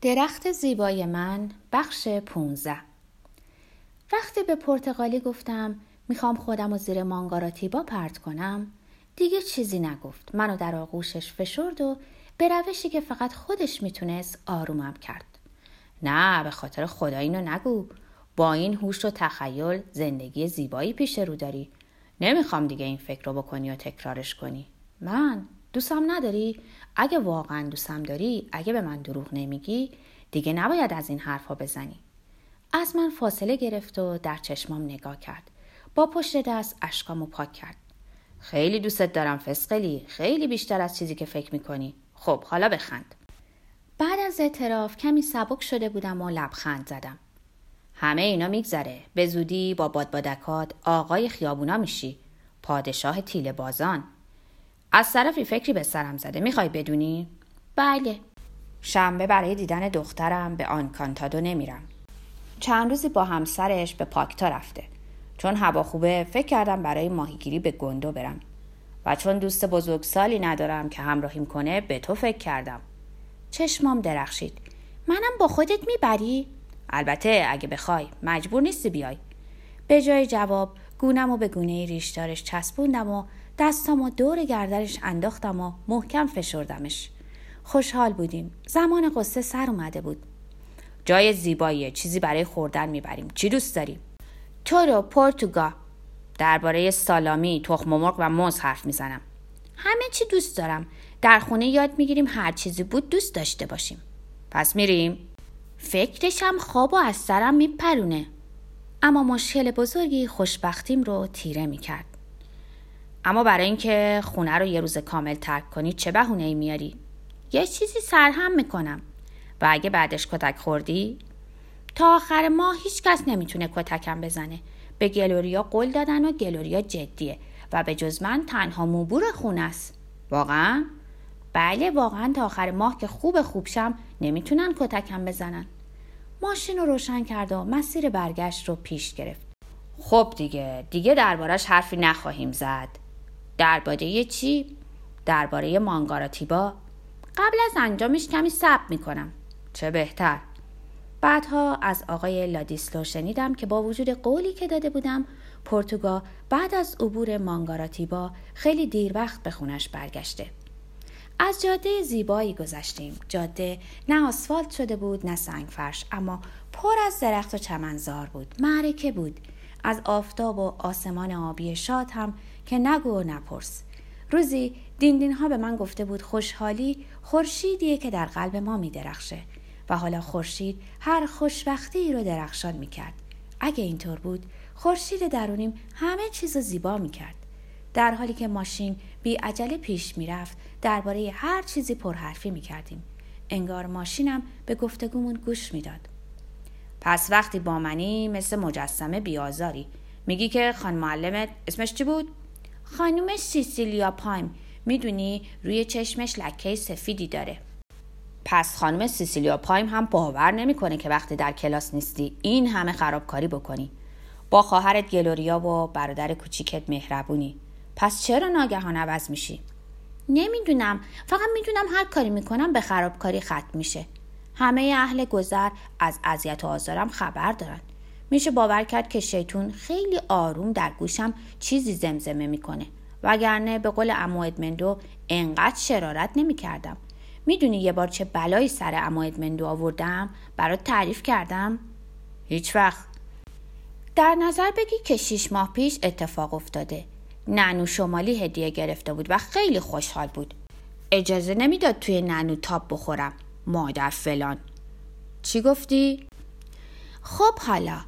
درخت زیبای من بخش 15 وقتی به پرتغالی گفتم می‌خوام خودم و زیر مانگاراتیبا پرت کنم دیگه چیزی نگفت. منو در آغوشش فشرد و به روشی که فقط خودش می‌تونست آرومم کرد. نه به خاطر خدا اینو نگو. با این هوش و تخیل زندگی زیبایی پیش رو داری. نمی‌خوام دیگه این فکر رو بکنی و تکرارش کنی. من دوستم نداری؟ اگه واقعا دوستم داری اگه به من دروغ نمیگی دیگه نباید از این حرفها بزنی. از من فاصله گرفت و در چشمام نگاه کرد. با پشت دست اشکامو پاک کرد. خیلی دوستت دارم فسقلی خیلی بیشتر از چیزی که فکر می‌کنی. خب حالا بخند. بعد از اعتراف کمی سبک شده بودم و لبخند زدم. همه اینا میگذره. به زودی با بادبادکات آقای خیابونا میشی. پادشاه تیله بازان از طرفی فکری به سرم زده. می‌خوای بدونی؟ بله. شنبه برای دیدن دخترم به آنکانتادو نمیرم. چند روزی با همسرش به پاکتا رفته. چون هوا خوبه فکر کردم برای ماهیگیری به گندو برم. و چون دوست بزرگسالی ندارم که همراهیم کنه به تو فکر کردم. چشمام درخشید. منم با خودت می‌بری؟ البته اگه بخوای مجبور نیستی بیای. به جای جواب گونم و به گونه ریشدارش چسبوندم و دستامو دور گردنش انداختم و محکم فشردمش. خوشحال بودیم. زمان قصه سر اومده بود. جای زیباییه چیزی برای خوردن می‌بریم. چی دوست داریم؟ تو رو پورتوگا درباره سالامی تخم مرغ و موز حرف می‌زنم. همه چی دوست دارم. در خونه یاد می‌گیریم هر چیزی بود دوست داشته باشیم. پس میریم. فکرشم خواب و از سرم میپرونه. اما مشکل بزرگی خوشبختیم رو تیره می‌کرد. اما برای اینکه خونه رو یه روز کامل ترک کنی چه بهونه ای میاری؟ یه چیزی سرهم می‌کنم. و اگه بعدش کتک خوردی تا آخر ماه هیچ کس نمی‌تونه کتکم بزنه. به گلوریا قول دادن و گلوریا جدیه و به جز من تنها موبور خونه است. واقعا؟ بله واقعا تا آخر ماه که خوب خوب شم نمی‌تونن کتکم بزنن. ماشین رو روشن کرد و مسیر برگشت رو پیش گرفت. خب دیگه دیگه دربارش حرفی نخواهیم زد. درباره چی؟ درباره مانگاراتیبا قبل از انجامش کمی صبر می‌کنم. چه بهتر. بعدها از آقای لادیسلو شنیدم که با وجود قولی که داده بودم پرتوگا بعد از عبور مانگاراتیبا خیلی دیر وقت به خونش برگشته. از جاده زیبایی گذشتیم. جاده نه آسفالت شده بود نه سنگ فرش اما پر از درخت و چمنزار بود. معرکه بود. از آفتاب و آسمان آبی شاد هم که نگو و نپرس روزی دیندین ها به من گفته بود خوشحالی خورشیدیه که در قلب ما می درخشه و حالا خورشید هر خوشبختی رو درخشان می کرد. اگه اینطور بود خورشید درونیم همه چیز رو زیبا می کرد. در حالی که ماشین بی عجله پیش می رفت درباره هر چیزی پرحرفی می کردیم. انگار ماشینم به گفتگومون گوش می‌داد. پس وقتی با منی مثل مجسمه بیازاری. میگی که خان معلمت اسمش چی بود؟ خانوم سیسیلیا پایم. می‌دونی روی چشمش لکه سفیدی داره. پس خانم سیسیلیا پایم هم باور نمی‌کنه که وقتی در کلاس نیستی این همه خرابکاری بکنی. با خواهرت گلوریا و برادر کوچیکت مهربونی. پس چرا ناگهان عوض میشی؟ نمی‌دونم. فقط می‌دونم هر کاری می‌کنم به خرابکاری ختم میشه. همه اهل گذر از اذیت و آزارم خبر دارن. میشه باور کرد که شیطون خیلی آروم در گوشم چیزی زمزمه می‌کنه. وگرنه به قول امو ادمندو انقدر شرارت نمی‌کردم. می‌دونی یه بار چه بلایی سر امو ادمندو آوردم؟ برات تعریف کردم؟ هیچ وقت. در نظر بگی که شیش ماه پیش اتفاق افتاده. ننو شمالی هدیه گرفته بود و خیلی خوشحال بود. اجازه نمی‌داد توی ننو تاب بخورم. مادر فلان. چی گفتی؟ خب حالا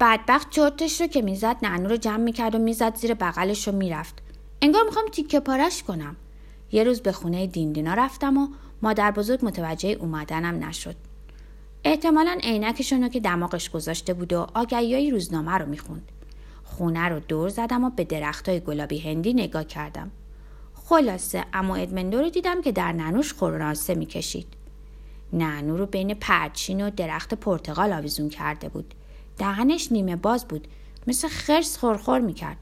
بدبخت چرتش رو که می‌زد ننو رو جمع می‌کرد و می‌زد زیر بغلش رو می‌رفت. انگار می‌خوام تیکه پارش کنم. یه روز به خونه دیندینا رفتم و مادر بزرگ متوجه اومدنم نشد. احتمالا عینکشون که دماغش گذاشته بود و آگهیای روزنامه رو می‌خوند. خونه رو دور زدم و به درختای گلابی هندی نگاه کردم. خلاصه اما ادمندو رو دیدم که در ننوش خورانسه می‌کشید. ننو رو بین پرچین و درخت پرتغال آویزون کرده بود. دهنش نیمه باز بود. مثل خرس خورخور می‌کرد.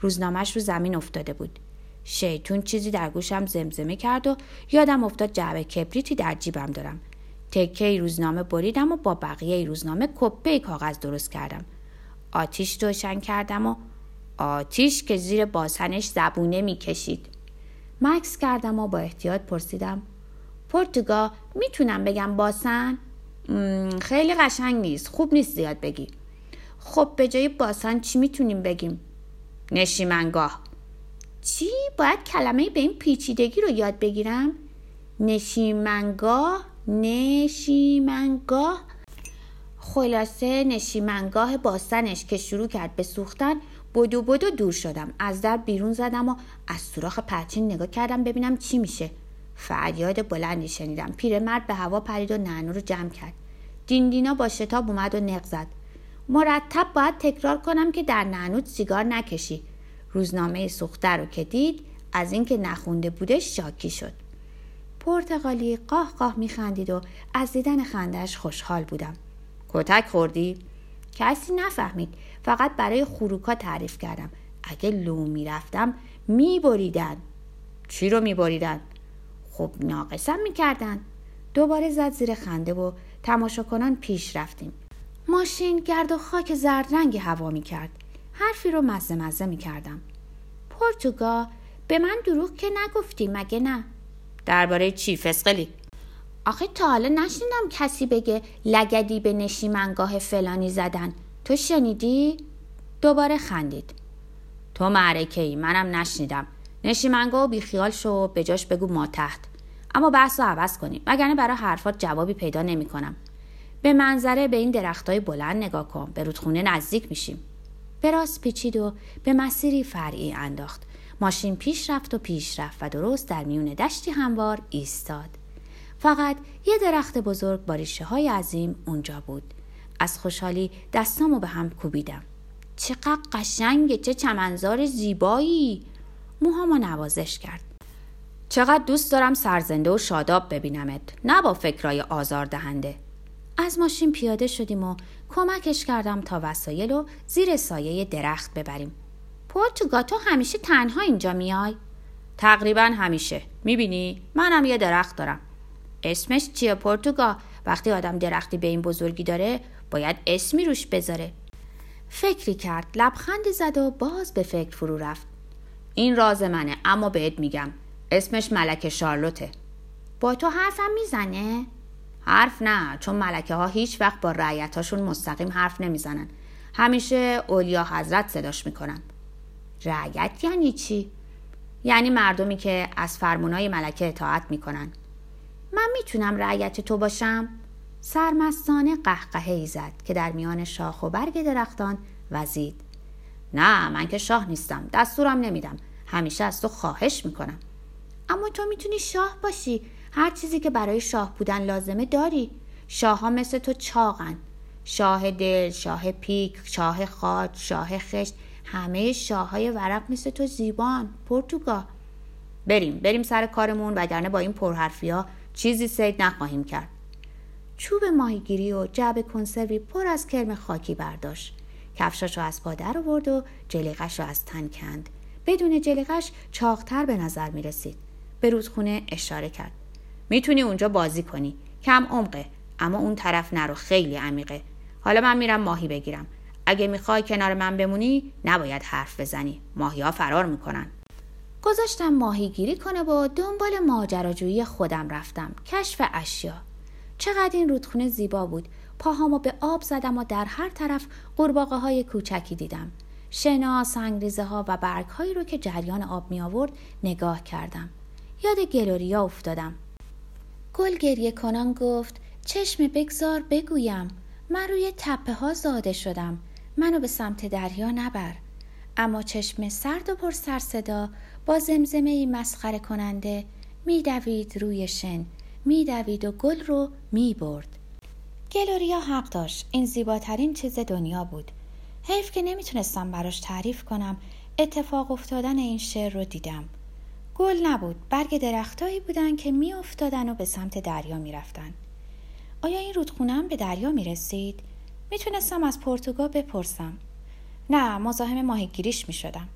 روزنامهش رو زمین افتاده بود. شیطون چیزی در گوشم زمزمه کرد و یادم افتاد جعبه کبریتی در جیبم دارم. تکه روزنامه بریدم و با بقیه روزنامه کپه کاغذ درست کردم. آتیش روشن کردم و آتیش که زیر باسنش زبونه می‌کشید. مکس کردم و با احتیاط پرسیدم پرتگا می‌تونم بگم باسن؟ خیلی قشنگ نیست خوب نیست زیاد بگی خب به جای باسن چی می‌تونیم بگیم؟ نشیمنگاه چی؟ باید کلمه به این پیچیدگی رو یاد بگیرم؟ نشیمنگاه نشیمنگاه خلاصه نشیمنگاه باسنش که شروع کرد به سوختن بدو بدو دور شدم از در بیرون زدم و از سوراخ پرچین نگاه کردم ببینم چی میشه فریاد بلندی شنیدم. پیرمرد به هوا پرید و نعنو رو جمع کرد. دیندینا با شتاب اومد و نق زد. مرتب باید تکرار کنم که در نعنوت سیگار نکشی. روزنامه سوخته رو که دید از اینکه نخونده بودش شاکی شد. پرتغالی قاه قاه میخندید و از دیدن خندش خوشحال بودم. کتک خوردی؟ کسی نفهمید. فقط برای خروکا تعریف کردم. اگه لو می‌رفتم میبریدن. چی رو میبریدن؟ خب ناقصم می‌کردن. دوباره زد زیر خنده و تماشاکنان پیش رفتیم. ماشین گرد و خاک زرد رنگ هوا می‌کرد. حرفی رو مزه مزه می‌کردم. پرتوگا به من دروغ که نگفتی مگه نه؟ درباره چی فسقلی؟ آخه تا حالا نشنیدم کسی بگه لگدی به نشیمنگاه فلانی زدن. تو شنیدی؟ دوباره خندید. تو معرکه ای منم نشنیدم. نشیمنگاه و بیخیال شو به جاش بگو ما تحت. اما بحث رو عوض کنیم. وگرنه برای حرفات جوابی پیدا نمی کنم. به منظره به این درختای بلند نگاه کن. به رودخونه نزدیک میشیم. به راست پیچید و به مسیری فرعی انداخت. ماشین پیش رفت و پیش رفت و درست در میون دشتی هموار ایستاد. فقط یه درخت بزرگ با ریشه های عظیم اونجا بود. از خوشحالی دستامو به هم کوبیدم. چقدر قشنگه چه چمنزار زیبایی! موهامو نوازش کرد. چقدر دوست دارم سرزنده و شاداب ببینمت نه با فکرای آزار دهنده از ماشین پیاده شدیم و کمکش کردم تا وسایل رو زیر سایه درخت ببریم. تو همیشه تنها اینجا میای؟ تقریبا همیشه. می‌بینی؟ منم یه درخت دارم. اسمش چیه پورتوگا وقتی آدم درختی به این بزرگی داره باید اسمی روش بذاره. فکری کرد لبخندی زد و باز به فکر فرو رفت. این راز منه اما بهت میگم اسمش ملکه شارلوته با تو حرفم می‌زنه؟ حرف نه چون ملکه ها هیچ وقت با رعیتاشون مستقیم حرف نمی‌زنن همیشه اولیا حضرت صداش می‌کنن رعیت یعنی چی؟ یعنی مردمی که از فرمونای ملکه اطاعت می‌کنن من می‌تونم رعیت تو باشم؟ سرمستانه قهقهه ای زد که در میان شاخ و برگ درختان وزید نه من که شاه نیستم. دستورم نمیدم. همیشه از تو خواهش می‌کنم. اما تو می‌تونی شاه باشی. هر چیزی که برای شاه بودن لازمه داری. شاه ها مثل تو چاقن. شاه دل، شاه پیک، شاه خاط، شاه خشت همه شاه های ورق مثل تو زیبان. پرتوگا بریم بریم سر کارمون وگرنه با این پرحرفی ها چیزی سید نخواهیم کرد. چوب ماهیگیری و جعب کنسروی پر از کرم خاکی برداشت. کفشاشو از پا در آورد و جلیقش رو از تن کند. بدون جلیقش چاقتر به نظر می رسید به رودخونه اشاره کرد. می‌تونی اونجا بازی کنی. کم عمقه. اما اون طرف نرو خیلی عمیقه. حالا من میرم ماهی بگیرم. اگه می‌خوای کنار من بمونی نباید حرف بزنی. ماهی ها فرار می‌کنن. گذاشتم ماهیگیری کنه و دنبال ماجراجویی خودم رفتم. کشف اشیا. چقدر این رودخونه زیبا بود. پاهامو به آب زدم و در هر طرف قرباقه های کوچکی دیدم. شنا سنگریزه ها و برگ هایی رو که جریان آب می آورد نگاه کردم. یاد گلوریا افتادم. گل گریه کنان گفت چشم بگذار بگویم. من روی تپه ها زاده شدم. منو به سمت دریا نبر. اما چشم سرد و پر سر صدا با زمزمه مسخره کننده میدوید روی شن. میدوید و گل رو می‌برد. گلوریا حق داشت. این زیباترین چیز دنیا بود. حیف که نمی‌تونستم براش تعریف کنم اتفاق افتادن این شعر رو دیدم. گل نبود برگ درختایی بودن که میافتادن و به سمت دریا می‌رفتن. آیا این رودخونه به دریا می‌رسید؟ می‌تونستم از پرتگال بپرسم. نه مزاحم ماهیگیریش می‌شدم.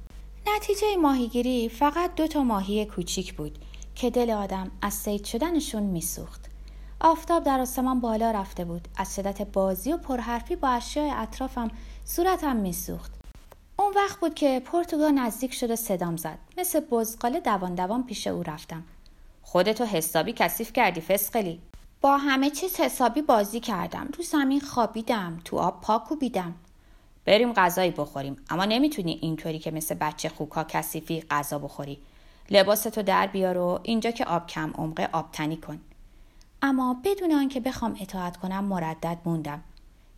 نتیجه ماهیگیری فقط دو تا ماهی کوچیک بود. که دل آدم از سید شدنشون میسوخت. آفتاب در آسمان بالا رفته بود. از شدت بازی و پرحرفی با اشیاء اطرافم صورتم میسوخت. اون وقت بود که پرتوگا نزدیک شد و صدام زد. مثل بزقاله دوان دوان پیش او رفتم. خودتو حسابی کثیف کردی فسقلی. با همه چیز حسابی بازی کردم. رو زمین خوابیدم. تو آب پا کوبیدم. بریم غذایی بخوریم. اما نمی‌تونی اینطوری که مثل بچه خوکا کثیفی غذا بخوری. لباستو در بیار و اینجا که آب کم عمقه آبتنی کن. اما بدون آنکه بخوام اطاعت کنم مردد موندم.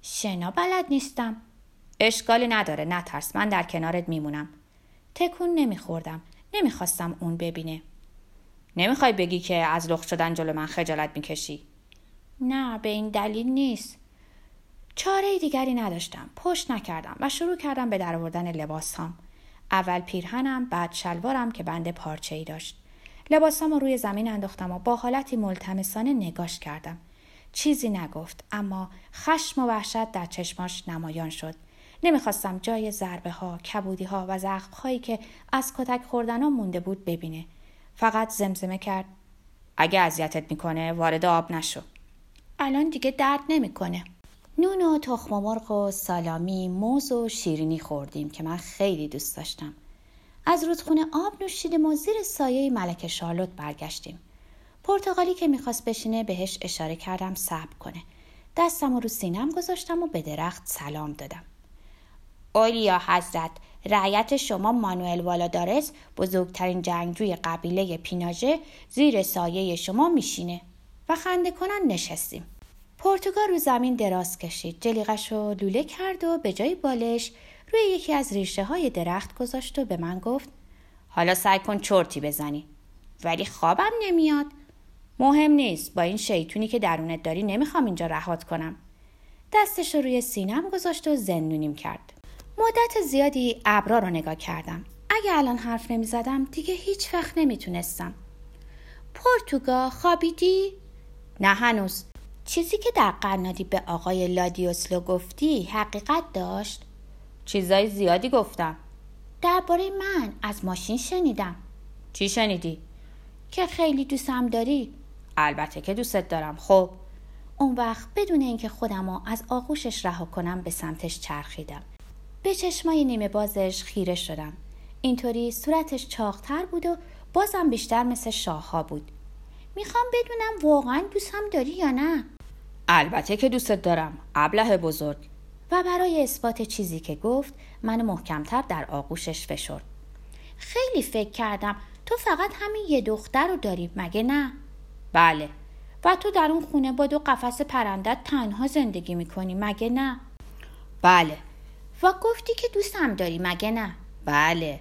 شنا بلد نیستم. اشکالی نداره نترس. من در کنارت میمونم. تکون نمیخوردم. نمی‌خواستم اون ببینه. نمی‌خوای بگی که از لخت شدن جلو من خجالت می‌کشی؟ نه به این دلیل نیست. چاره دیگری نداشتم. پشت نکردم و شروع کردم به درآوردن لباس هم. اول پیرهنم بعد شلوارم که بند پارچه ای داشت. لباسامو روی زمین انداختم و با حالتی ملتمسانه نگاش کردم. چیزی نگفت اما خشم و وحشت در چشماش نمایان شد. نمی‌خواستم جای ضربه ها کبودی ها و زخم هایی که از کتک خوردن ها مونده بود ببینه. فقط زمزمه کرد اگه اذیتت می‌کنه وارد آب نشو. الان دیگه درد نمی‌کنه. نون و تخم مرغ و سالامی موز و شیرینی خوردیم که من خیلی دوست داشتم. از رودخونه آب نوشیدیم و زیر سایه ملک شارلوت برگشتیم. پرتغالی که می‌خواست بشینه بهش اشاره کردم صبر کنه. دستم رو سینم گذاشتم و به درخت سلام دادم. اولیا حضرت رعیت شما مانوئل والادارس بزرگترین جنگجوی قبیله پیناژه زیر سایه شما میشینه. و خنده کنن نشستیم. پرتگال رو زمین دراز کشید. جلیقش رو لوله کرد و به جای بالش روی یکی از ریشه های درخت گذاشت و به من گفت حالا سعی کن چرتی بزنی. ولی خوابم نمیاد. مهم نیست. با این شیطونی که درونت داری نمی‌خوام اینجا رهات کنم. دستش رو روی سینم گذاشت و زندونیم کرد. مدت زیادی ابرا رو نگاه کردم. اگه الان حرف نمی‌زدم دیگه هیچ وقت نمی‌تونستم. پرتوگا خوابیدی؟ نه هنوز. چیزی که در قنادی به آقای لادیوسلو گفتی حقیقت داشت؟ چیزای زیادی گفتم. درباره من از ماشین شنیدم. چی شنیدی؟ که خیلی دوستم داری. البته که دوستت دارم. خب. اون وقت بدون اینکه خودم از آغوشش رها کنم به سمتش چرخیدم. به چشمای نیمه بازش خیره شدم. اینطوری صورتش چاقتر بود و بازم بیشتر مثل شاهها بود. می‌خوام بدونم واقعا دوستم داری یا نه؟ البته که دوستت دارم. ابله بزرگ. و برای اثبات چیزی که گفت من محکمتر در آغوشش فشرد. خیلی فکر کردم تو فقط همین یه دختر رو داری مگه نه؟ بله. و تو در اون خونه با دو قفس پرندت تنها زندگی می‌کنی مگه نه؟ بله. و گفتی که دوستم داری مگه نه؟ بله.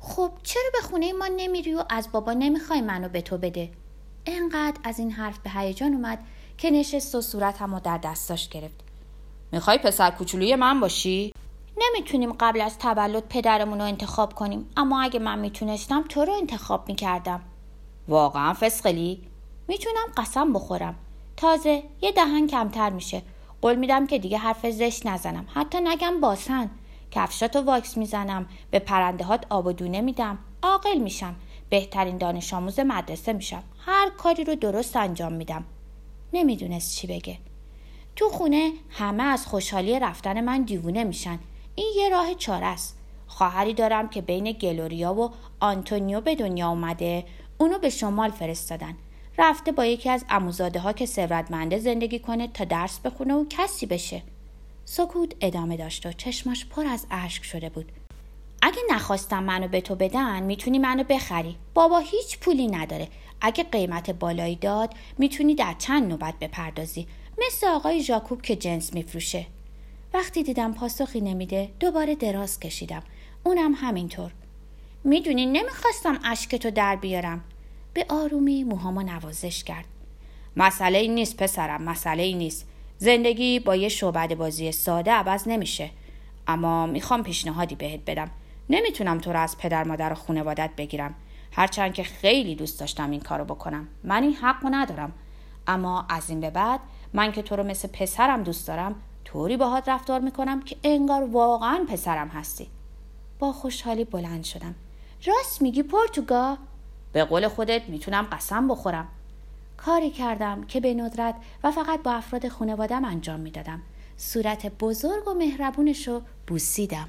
خب چرا به خونه ما نمیری و از بابا نمی‌خوای منو به تو بده؟ انقدر از این حرف به هیجان اومد که نشست و صورتم رو در دستاش گرفت. می‌خوای پسر کوچولوی من باشی؟ نمی‌تونیم قبل از تولد پدرمون رو انتخاب کنیم اما اگه من می‌تونستم تو رو انتخاب می‌کردم. واقعا فسقلی می‌تونم قسم بخورم. تازه یه دهن کمتر میشه. قول میدم که دیگه حرف زشت نزنم. حتی نگم باسن. کفشاتو واکس می‌زنم. به پرنده هات آب و دونه میدم. عاقل میشم. بهترین دانش آموز مدرسه میشم. هر کاری رو درست انجام میدم. نمی‌دونست چی بگه. تو خونه همه از خوشحالی رفتن من دیوونه میشن. این یه راه چاره است. خواهری دارم که بین گلوریا و آنتونیو به دنیا اومده اونو به شمال فرستادن. رفته با یکی از اموزاده ها که ثروتمنده زندگی کنه تا درس بخونه و کسی بشه. سکوت ادامه داشت و چشماش پر از اشک شده بود. اگه نخواستم منو به تو بدن می‌تونی منو بخری. بابا هیچ پولی نداره. اگه قیمت بالایی داد می‌تونی در چند نوبت بپردازی. مثل آقای ژاکوب که جنس میفروشه. وقتی دیدم پاسخی نمیده دوباره دراز کشیدم. اونم همینطور. می‌دونی نمی‌خواستم اشکتو در بیارم. به آرومی موهامو نوازش کرد. مسئله ای نیست پسرم مسئله ای نیست. زندگی با یه شعبد بازی ساده عوض نمیشه. اما می‌خوام پیشنهادی بهت بدم. نمی‌تونم تو رو از پدر مادر و خونوادت بگیرم. هرچند که خیلی دوست داشتم این کارو بکنم. من این حق ندارم. اما از این به بعد من که تو رو مثل پسرم دوست دارم طوری باهات رفتار می‌کنم که انگار واقعا پسرم هستی. با خوشحالی بلند شدم. راست میگی پرتوگا؟ به قول خودت می‌تونم قسم بخورم. کاری کردم که به ندرت و فقط با افراد خانوادم انجام می‌دادم. صورت بزرگ و مهربونش رو بوسیدم.